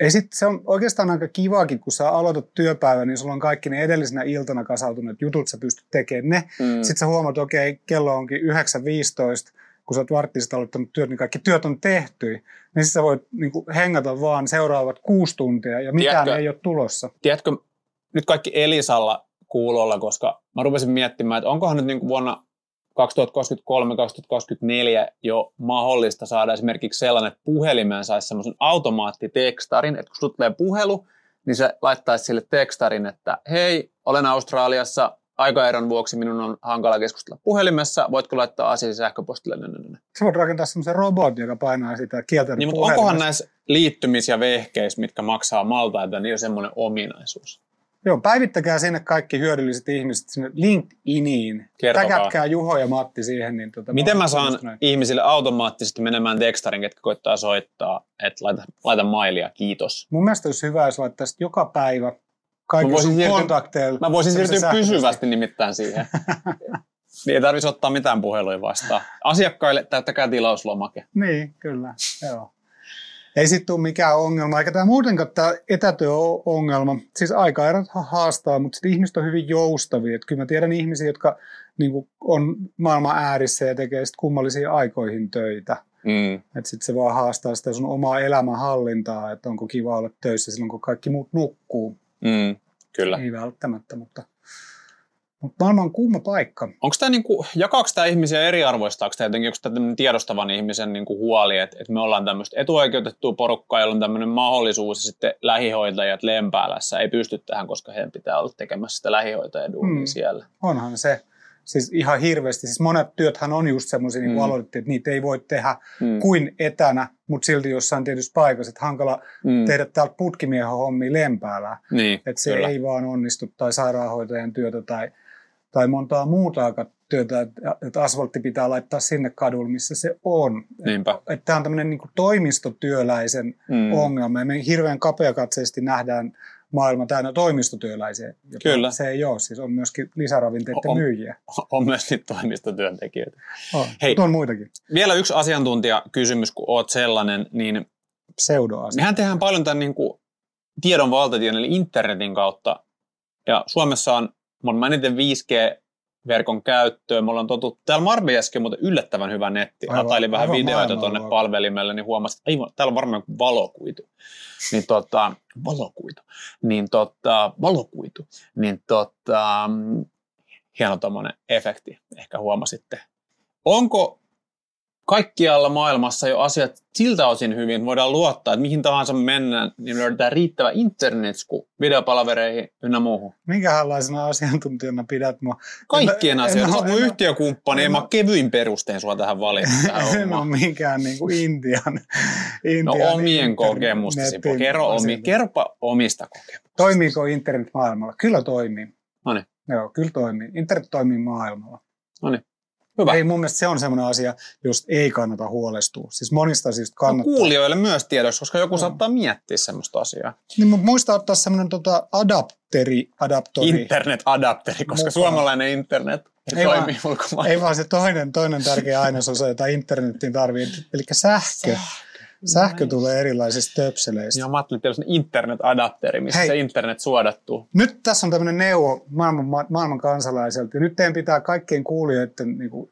S3: ei sit, se on oikeastaan aika kivaakin, kun sä aloitat työpäivän, niin sulla on kaikki ne edellisenä iltana kasautuneet jutut, sä pystyt tekemään ne.
S2: Mm.
S3: Sitten sä huomaat, että okei, kello onkin 9.15, kun sä oot varttiset aloittanut työt, niin kaikki työt on tehty. Niin sitten sä voit niin kuin, hengata vaan seuraavat kuusi tuntia ja mitään
S2: Tiedätkö-
S3: ei ole tulossa.
S2: tiedätkö, nyt kaikki Elisalla kuulolla, koska mä rupesin miettimään, että onkohan nyt niin kuin vuonna 2023-2024 jo mahdollista saada esimerkiksi sellainen, että puhelimeen saisi semmoisen automaattitekstarin, että kun tulee puhelu, niin se laittaisi sille tekstarin, että hei, olen Australiassa, aikaeron vuoksi minun on hankala keskustella puhelimessa, voitko laittaa asiasi sähköpostille?
S3: Sä voit rakentaa semmoisen robotin, joka painaa sitä kieltä.
S2: Niin, mutta onkohan näissä liittymis- ja vehkeissä, mitkä maksaa maltaita, niin on semmoinen ominaisuus?
S3: Joo, päivittäkää sinne kaikki hyödylliset ihmiset sinne LinkedIniin.
S2: Kertokaa.
S3: Täkätkää Juho ja Matti siihen. Niin tota,
S2: Miten mä saan
S3: kiinnostunut.
S2: ihmisille automaattisesti menemään tekstarin, ketkä koittaa soittaa, että laita, laita mailia, kiitos.
S3: Mun mielestä olisi hyvä, jos laittaisi joka päivä kaikki sun
S2: siirtyä-
S3: kontakteilla.
S2: Mä voisin siirtyä pysyvästi nimittäin siihen. niin ei tarvitsisi ottaa mitään puheluja vastaan. Asiakkaille täyttäkää tilauslomake.
S3: Niin, kyllä. Joo. Ei sitten tule mikään ongelma, eikä tämä muutenkaan tämä etätyö ole ongelma. Siis aikaerot ha- haastaa, mutta sitten ihmiset on hyvin joustavia. Et kyllä mä tiedän ihmisiä, jotka niin kuin, on maailman äärissä ja tekee sit kummallisiin aikoihin töitä.
S2: Mm.
S3: Että sitten se vaan haastaa sitä sun omaa elämänhallintaa, että onko kiva olla töissä silloin, kun kaikki muut nukkuu.
S2: Mm. Kyllä.
S3: Ei välttämättä, mutta, mutta maailma on kuuma paikka.
S2: Onko tämä niinku, jakaako tämä ihmisiä eriarvoistaako tämä jotenkin, onko tämä tiedostavan ihmisen niinku huoli, että, että me ollaan tämmöistä etuoikeutettua porukkaa, jolla on tämmöinen mahdollisuus ja sitten lähihoitajat Lempäälässä ei pysty tähän, koska heidän pitää olla tekemässä sitä lähihoitajaduunia
S3: Mm.
S2: mm. siellä.
S3: Onhan se. Siis ihan hirveästi. Siis monet työthän on just semmoisia, niin kuin
S2: Mm.
S3: aloitettiin, että niitä ei voi tehdä
S2: Mm.
S3: kuin etänä, mutta silti jossain tietyssä paikassa. Että hankala
S2: Mm.
S3: tehdä täältä putkimiehen hommia lempäällä.
S2: Niin,
S3: Että se
S2: kyllä.
S3: ei vaan onnistu, tai sairaanhoitajan työtä tai, tai montaa muuta työtä, että asfaltti pitää laittaa sinne kadulle, missä se on.
S2: Niinpä.
S3: Että tämä on tämmöinen niin toimistotyöläisen
S2: Mm.
S3: ongelma. Ja me hirveän kapeakatseisesti nähdään maailma täynnä toimistotyöläisiä.
S2: Kyllä.
S3: Se ei ole. Siis on myöskin lisäravinteiden
S2: On-
S3: myyjiä.
S2: On myös niitä toimistotyöntekijöitä.
S3: On.
S2: Hei.
S3: On muitakin.
S2: Vielä yksi asiantuntijakysymys, kun oot sellainen, niin
S3: Pseudoasia.
S2: mehän tehdään paljon tämän niin kuin tiedon valtatie, eli internetin kautta. Ja Suomessa on, me on eniten 5G-verkon käyttöön. Me ollaan totuttu, täällä Marbejaskin on muuten yllättävän hyvä netti.
S3: Aivan-
S2: Latailin vähän
S3: aivan
S2: videoita tuonne palvelimelle, niin huomasin, että ei, täällä on varmaan valokuitu. Niin tota, valokuitu. Niin tota, valokuitu. Niin tota, hieno tommonen efekti, ehkä huomasitte. Onko kaikkialla maailmassa jo asiat siltä osin hyvin, voidaan luottaa, että mihin tahansa mennään, niin löydetään riittävä internetsku videopalvereihin ynnä muuhun.
S3: Minkälaisena asiantuntijana pidät mua?
S2: Kaikkien
S3: En- en
S2: asioiden. Sä oot mun yhtiökumppani,
S3: en
S2: mä kevyin perustein sua tähän tähän
S3: en ole minkään niin kuin Intian,
S2: No
S3: Intian
S2: omien
S3: internetin
S2: kokemustasi. Kerro, omi, kerropa omista kokemuksista.
S3: Toimiiko internet maailmalla? Kyllä toimii.
S2: Noniin.
S3: Joo, kyllä toimii. Internet toimii maailmalla.
S2: Hyvä.
S3: Ei mun mielestä se on semmoinen asia, josta ei kannata huolestua. Siis monista asioista
S2: No,
S3: kannattaa.
S2: kuulijoille myös tiedoksi, koska joku
S3: No.
S2: saattaa miettiä semmoista asiaa.
S3: Niin, mutta muista ottaa semmoinen tota adapteri, adaptori.
S2: Internet-adapteri, koska
S3: Mukaan.
S2: suomalainen internet ei,
S3: Ei vaan-
S2: ulkomailla.
S3: Ei vaan se toinen, toinen tärkeä ainesosa, jota internetin tarvii, eli sähkö. Sähkö tulee erilaisista töpseleistä.
S2: Ja mä ajattelin, että on internet-adapteri, missä
S3: Hei.
S2: se internet suodattuu.
S3: Nyt tässä on tämmöinen neuvo maailman, ma- maailman kansalaiselta. Ja nyt teidän pitää kaikkien kuulijoiden niin kuin,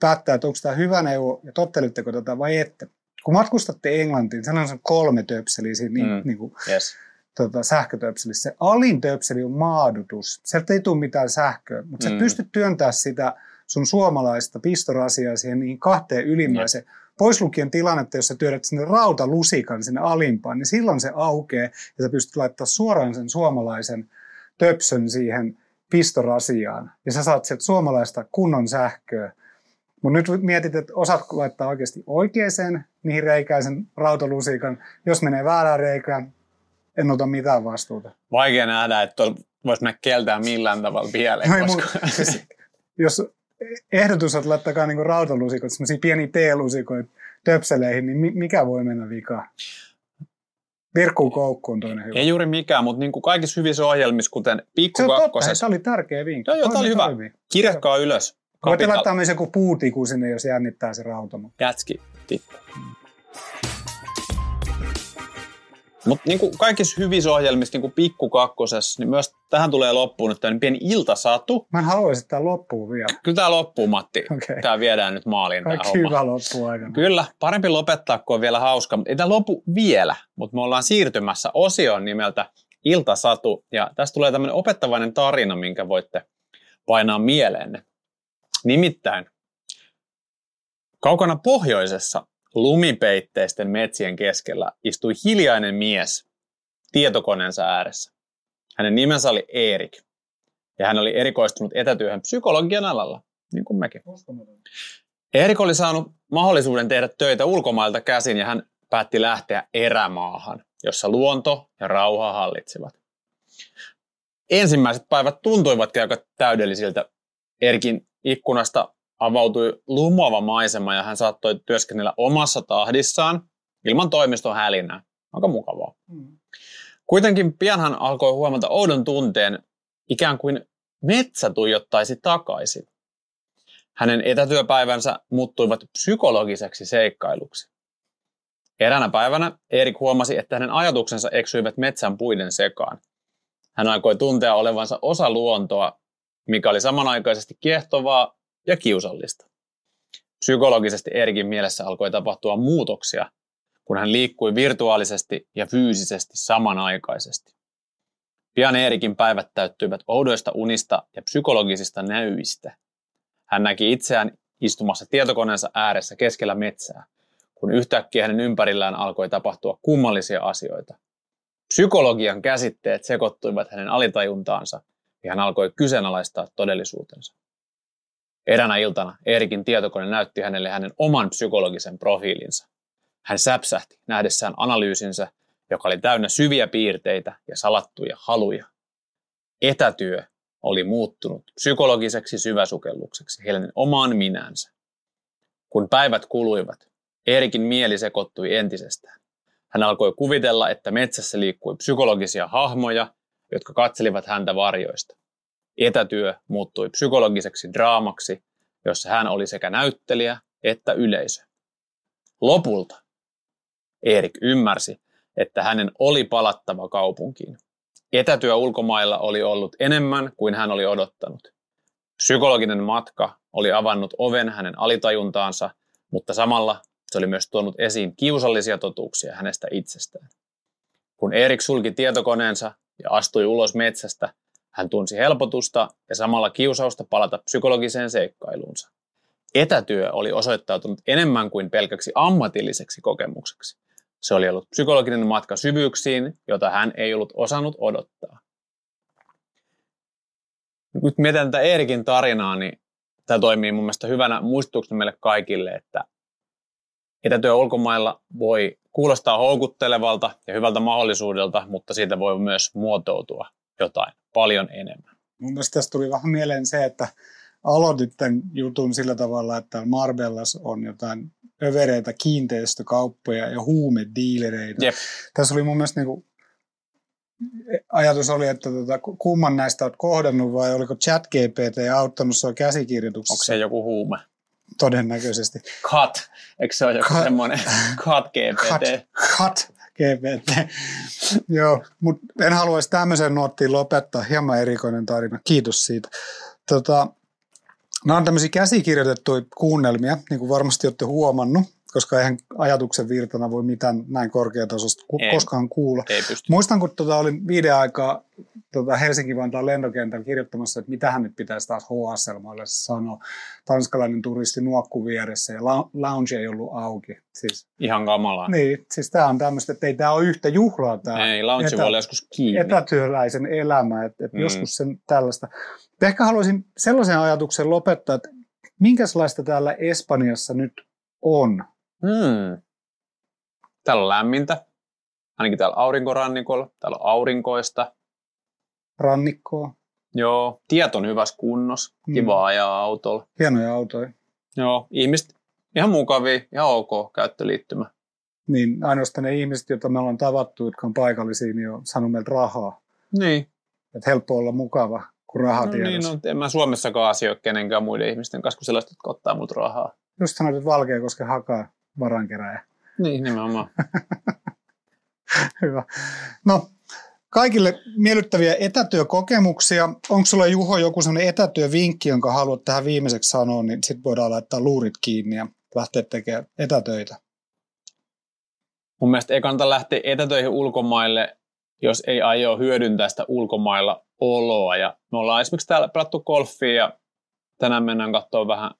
S3: päättää, että onko tämä hyvä neuvo ja tottelitteko tätä vai ette. Kun matkustatte Englantiin, sellainen on kolme töpseliä siinä niin,
S2: Mm.
S3: niin kuin,
S2: Yes.
S3: tota, sähkötöpselissä. Se alin töpseli on maadutus. Sieltä ei tule mitään sähköä, mutta sä
S2: Mm.
S3: pystyt työntää sitä sun suomalaista pistorasiaa siihen niihin kahteen ylimmäiseen. Pois lukien tilannetta, jos sä työdät sinne rautalusikan sinne alimpaan, niin silloin se aukeaa ja sä pystyt laittaa suoraan sen suomalaisen töpsön siihen pistorasiaan. Ja sä saat sieltä suomalaista kunnon sähköä. Mutta nyt mietit, että osaatko laittaa oikeasti oikeaan niihin reikään sen rautalusikan. Jos menee väärään reikään, en ota mitään vastuuta.
S2: Vaikea nähdä, että voisi mennä keltään millään tavalla pieleen.
S3: No
S2: koska...
S3: siis, jos ehdotus että laittakaa niinku rautalusikoita, semmoisia pieniä teelusikoita töpseleihin, niin mi- mikä voi mennä vikaan? Virkkuun koukku on toinen hyvä.
S2: ei juuri mikään, mutta niin kuin kaikissa hyvissä ohjelmissa, kuten Pikku
S3: se on totta, tämä oli tärkeä vinkki.
S2: Joo, joo, tää oli hyvä. kirjakkaa ylös.
S3: Voitte laittaa myös joku puutiku sinne, jos jännittää se rauta. mutta-
S2: Jätski tippa. Mutta niin kaikissa hyvissä ohjelmissa, niin kuin Pikku Kakkosessa, niin myös tähän tulee loppuun nyt tämmöinen pieni iltasatu.
S3: Mä en haluaisi, että tämä loppuu vielä.
S2: Kyllä tämä loppuu, Matti.
S3: Okei.
S2: Tämä viedään nyt maaliin tämä homma.
S3: hyvä loppuu aikana.
S2: Kyllä, parempi lopettaa, kun on vielä hauska, mutta ei tämä lopu vielä, mutta me ollaan siirtymässä osioon nimeltä Iltasatu, ja tästä tulee tämmöinen opettavainen tarina, minkä voitte painaa mieleenne. Nimittäin, kaukana pohjoisessa lumipeitteisten metsien keskellä istui hiljainen mies tietokoneensa ääressä. Hänen nimensä oli Erik, ja hän oli erikoistunut etätyöhön psykologian alalla, niin kuin mekin. Erik oli saanut mahdollisuuden tehdä töitä ulkomailta käsin ja hän päätti lähteä erämaahan, jossa luonto ja rauha hallitsivat. Ensimmäiset päivät tuntuivatkin aika täydellisiltä. Erikin ikkunasta avautui lumoava maisema ja hän saattoi työskennellä omassa tahdissaan ilman toimiston hälinää. Aika mukavaa.
S3: Mm.
S2: Kuitenkin pian hän alkoi huomata oudon tunteen, ikään kuin metsä tuijottaisi takaisin. Hänen etätyöpäivänsä muuttuivat psykologiseksi seikkailuksi. Eräänä päivänä Erik huomasi, että hänen ajatuksensa eksyivät metsän puiden sekaan. Hän alkoi tuntea olevansa osa luontoa, mikä oli samanaikaisesti kiehtovaa ja kiusallista. Psykologisesti Erikin mielessä alkoi tapahtua muutoksia, kun hän liikkui virtuaalisesti ja fyysisesti samanaikaisesti. Pian Eerikin päivät täyttyivät oudoista unista ja psykologisista näyistä. Hän näki itseään istumassa tietokoneensa ääressä keskellä metsää, kun yhtäkkiä hänen ympärillään alkoi tapahtua kummallisia asioita. Psykologian käsitteet sekoittuivat hänen alitajuntaansa ja hän alkoi kyseenalaistaa todellisuutensa. Eräänä iltana Erikin tietokone näytti hänelle hänen oman psykologisen profiilinsa. Hän säpsähti nähdessään analyysinsä, joka oli täynnä syviä piirteitä ja salattuja haluja. Etätyö oli muuttunut psykologiseksi syväsukellukseksi Helenin omaan minänsä. Kun päivät kuluivat, Erikin mieli sekoittui entisestään. Hän alkoi kuvitella, että metsässä liikkui psykologisia hahmoja, jotka katselivat häntä varjoista. Etätyö muuttui psykologiseksi draamaksi, jossa hän oli sekä näyttelijä että yleisö. Lopulta Erik ymmärsi, että hänen oli palattava kaupunkiin. Etätyö ulkomailla oli ollut enemmän kuin hän oli odottanut. Psykologinen matka oli avannut oven hänen alitajuntaansa, mutta samalla se oli myös tuonut esiin kiusallisia totuuksia hänestä itsestään. Kun Erik sulki tietokoneensa ja astui ulos metsästä, hän tunsi helpotusta ja samalla kiusausta palata psykologiseen seikkailuunsa. Etätyö oli osoittautunut enemmän kuin pelkäksi ammatilliseksi kokemukseksi. Se oli ollut psykologinen matka syvyyksiin, jota hän ei ollut osannut odottaa. Nyt mietitään tätä Eerikin tarinaa, niin tämä toimii mun mielestä hyvänä muistutuksena meille kaikille, että etätyö ulkomailla voi kuulostaa houkuttelevalta ja hyvältä mahdollisuudelta, mutta siitä voi myös muotoutua jotain paljon enemmän.
S3: Mun mielestä tästä tuli vähän mieleen se, että aloitit tämän jutun sillä tavalla, että Marbellas on jotain övereitä kiinteistökauppoja ja huumediilereitä.
S2: Jep.
S3: Tässä oli mun mielestä niin kuin, ajatus oli, että tota, kumman näistä olet kohdannut vai oliko ChatGPT auttanut sinua käsikirjoituksessa?
S2: Onko se joku huume?
S3: Todennäköisesti.
S2: Cut. Eikö se ole joku
S3: Cut.
S2: semmoinen cut GPT?
S3: Cut, cut GPT. Joo, mutta en haluaisi tämmöisen nuottiin lopettaa. Hieman erikoinen tarina. Kiitos siitä. Tota, nämä on tämmöisiä käsikirjoitettuja kuunnelmia, niin kuin varmasti olette huomannut, koska eihän ajatuksen virtana voi mitään näin korkeatasosta ku- koskaan kuulla. Muistan, kun tota, olin viiden aikaa tota Helsinki-Vantaan lentokentällä kirjoittamassa, että mitä hän nyt pitäisi taas HSL-maille sanoa. Tanskalainen turisti nuokku vieressä ja la- lounge ei ollut auki. Siis,
S2: Ihan kamalaa.
S3: niin, siis tämä on tämmöistä, että ei tämä ole yhtä juhlaa tämä
S2: Ei, lounge
S3: etä-
S2: voi olla joskus kiinni.
S3: etätyöläisen elämä, että, että
S2: Mm.
S3: joskus sen tällaista. Ehkä haluaisin sellaisen ajatuksen lopettaa, että minkälaista täällä Espanjassa nyt on?
S2: Hmm. Täällä on lämmintä. Ainakin täällä aurinkorannikolla. Täällä on aurinkoista.
S3: Rannikkoa,
S2: Joo. Tiet on hyvässä kunnossa.
S3: Mm.
S2: Kiva ajaa autolla.
S3: hienoja autoja.
S2: Joo. Ihmiset ihan mukavia. Ihan ok käyttöliittymä.
S3: Niin ainoastaan ne ihmiset, joita me ollaan tavattu, jotka on paikallisia, niin on saanut meiltä rahaa.
S2: Niin.
S3: Että helppo olla mukava, kun raha
S2: No,
S3: tiedossa.
S2: niin, no, en mä Suomessakaan asioi kenenkään muiden ihmisten kanssa kuin sellaista, jotka ottaa mut rahaa.
S3: Just sanoit, että Valkeakoske hakaa varankeräjä.
S2: Niin, nimenomaan.
S3: Hyvä. No, kaikille miellyttäviä etätyökokemuksia. Onko sulla Juho joku sellainen etätyövinkki, jonka haluat tähän viimeiseksi sanoa, niin sitten voidaan laittaa luurit kiinni ja lähteä tekemään etätöitä.
S2: Mun mielestä ei kannata lähteä etätöihin ulkomaille, jos ei aio hyödyntää sitä ulkomailla oloa. Ja me ollaan esimerkiksi täällä pelattu golfia ja tänään mennään katsoa vähän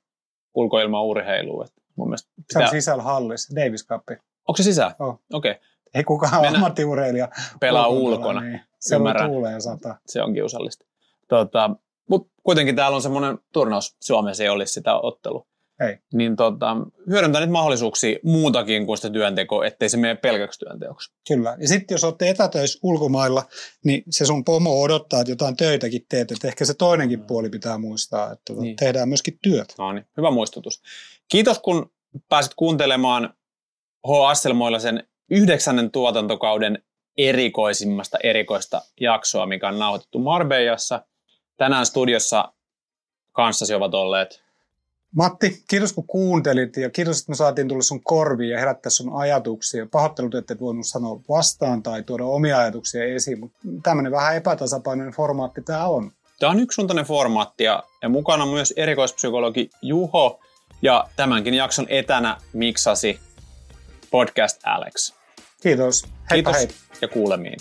S2: ulkoilmaurheilua. Et Mun mielestä
S3: Se on
S2: pitää...
S3: sisällä hallissa, Davis Cup.
S2: Onko se sisään?
S3: On.
S2: Okei, okay.
S3: Ei kukaan
S2: Mennä-
S3: ammattiurheilija
S2: pelaa
S3: ulkona,
S2: ulkona.
S3: Niin. Se voi
S2: Ymmärrän.
S3: tuulee ja sataa.
S2: Se on kiusallista. Tota, Mutta kuitenkin täällä on semmoinen turnaus. Suomessa ei olisi sitä ottelu.
S3: Ei.
S2: Niin tota, hyödyntää niitä mahdollisuuksia muutakin kuin sitä työntekoa, ettei se mene pelkäksi työnteoksi.
S3: Kyllä. Ja sitten jos olette etätöissä ulkomailla, niin se sun pomo odottaa, että jotain töitäkin teet. Että ehkä se toinenkin puoli pitää muistaa, että
S2: Niin.
S3: niin. tehdään myöskin työt.
S2: No niin, hyvä muistutus. Kiitos kun pääsit kuuntelemaan H. Asselmoilla sen yhdeksännen tuotantokauden erikoisimmasta erikoista jaksoa, mikä on nauhoitettu Marbejassa. Tänään studiossa kanssasi ovat olleet
S3: Matti, kiitos kun kuuntelit ja kiitos, että me saatiin tulla sun korviin ja herättää sun ajatuksia. Pahoittelut, että et voinut sanoa vastaan tai tuoda omia ajatuksia esiin, mutta tämmöinen vähän epätasapainoinen formaatti tämä on.
S2: Tämä on yksisuuntainen formaatti ja, ja mukana myös erikoispsykologi Juho ja tämänkin jakson etänä miksasi podcast Alex.
S3: Kiitos. Heippa
S2: Kiitos
S3: hei.
S2: ja kuulemiin.